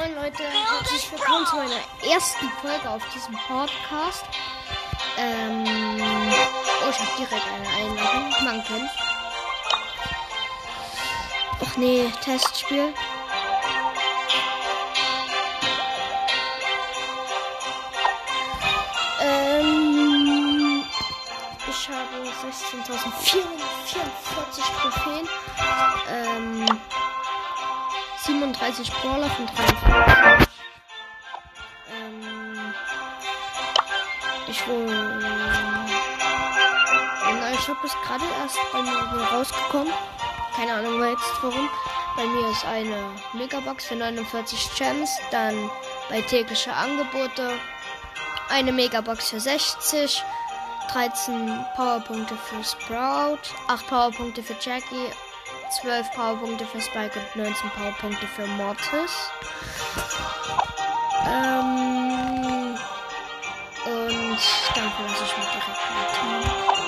Moin Leute, herzlich willkommen zu meiner ersten Folge auf diesem Podcast. Ähm, oh, ich habe direkt eine Einladung. Man kennt. Ach nee, Testspiel. Ähm, ich habe 16.444 Trophäen. Ähm, 37 Brawler von 43. Ähm, ich wohne. Der neue Shop ist gerade erst bei mir rausgekommen. Keine Ahnung jetzt warum. Bei mir ist eine Megabox für 49 Gems, dann bei tägliche Angebote eine Megabox für 60, 13 Powerpunkte für Sprout, 8 Powerpunkte für Jackie, 12 Powerpunkte für Spike und 19 Powerpunkte für Mortis. Ähm, und dann verlasse ich mich direkt mit.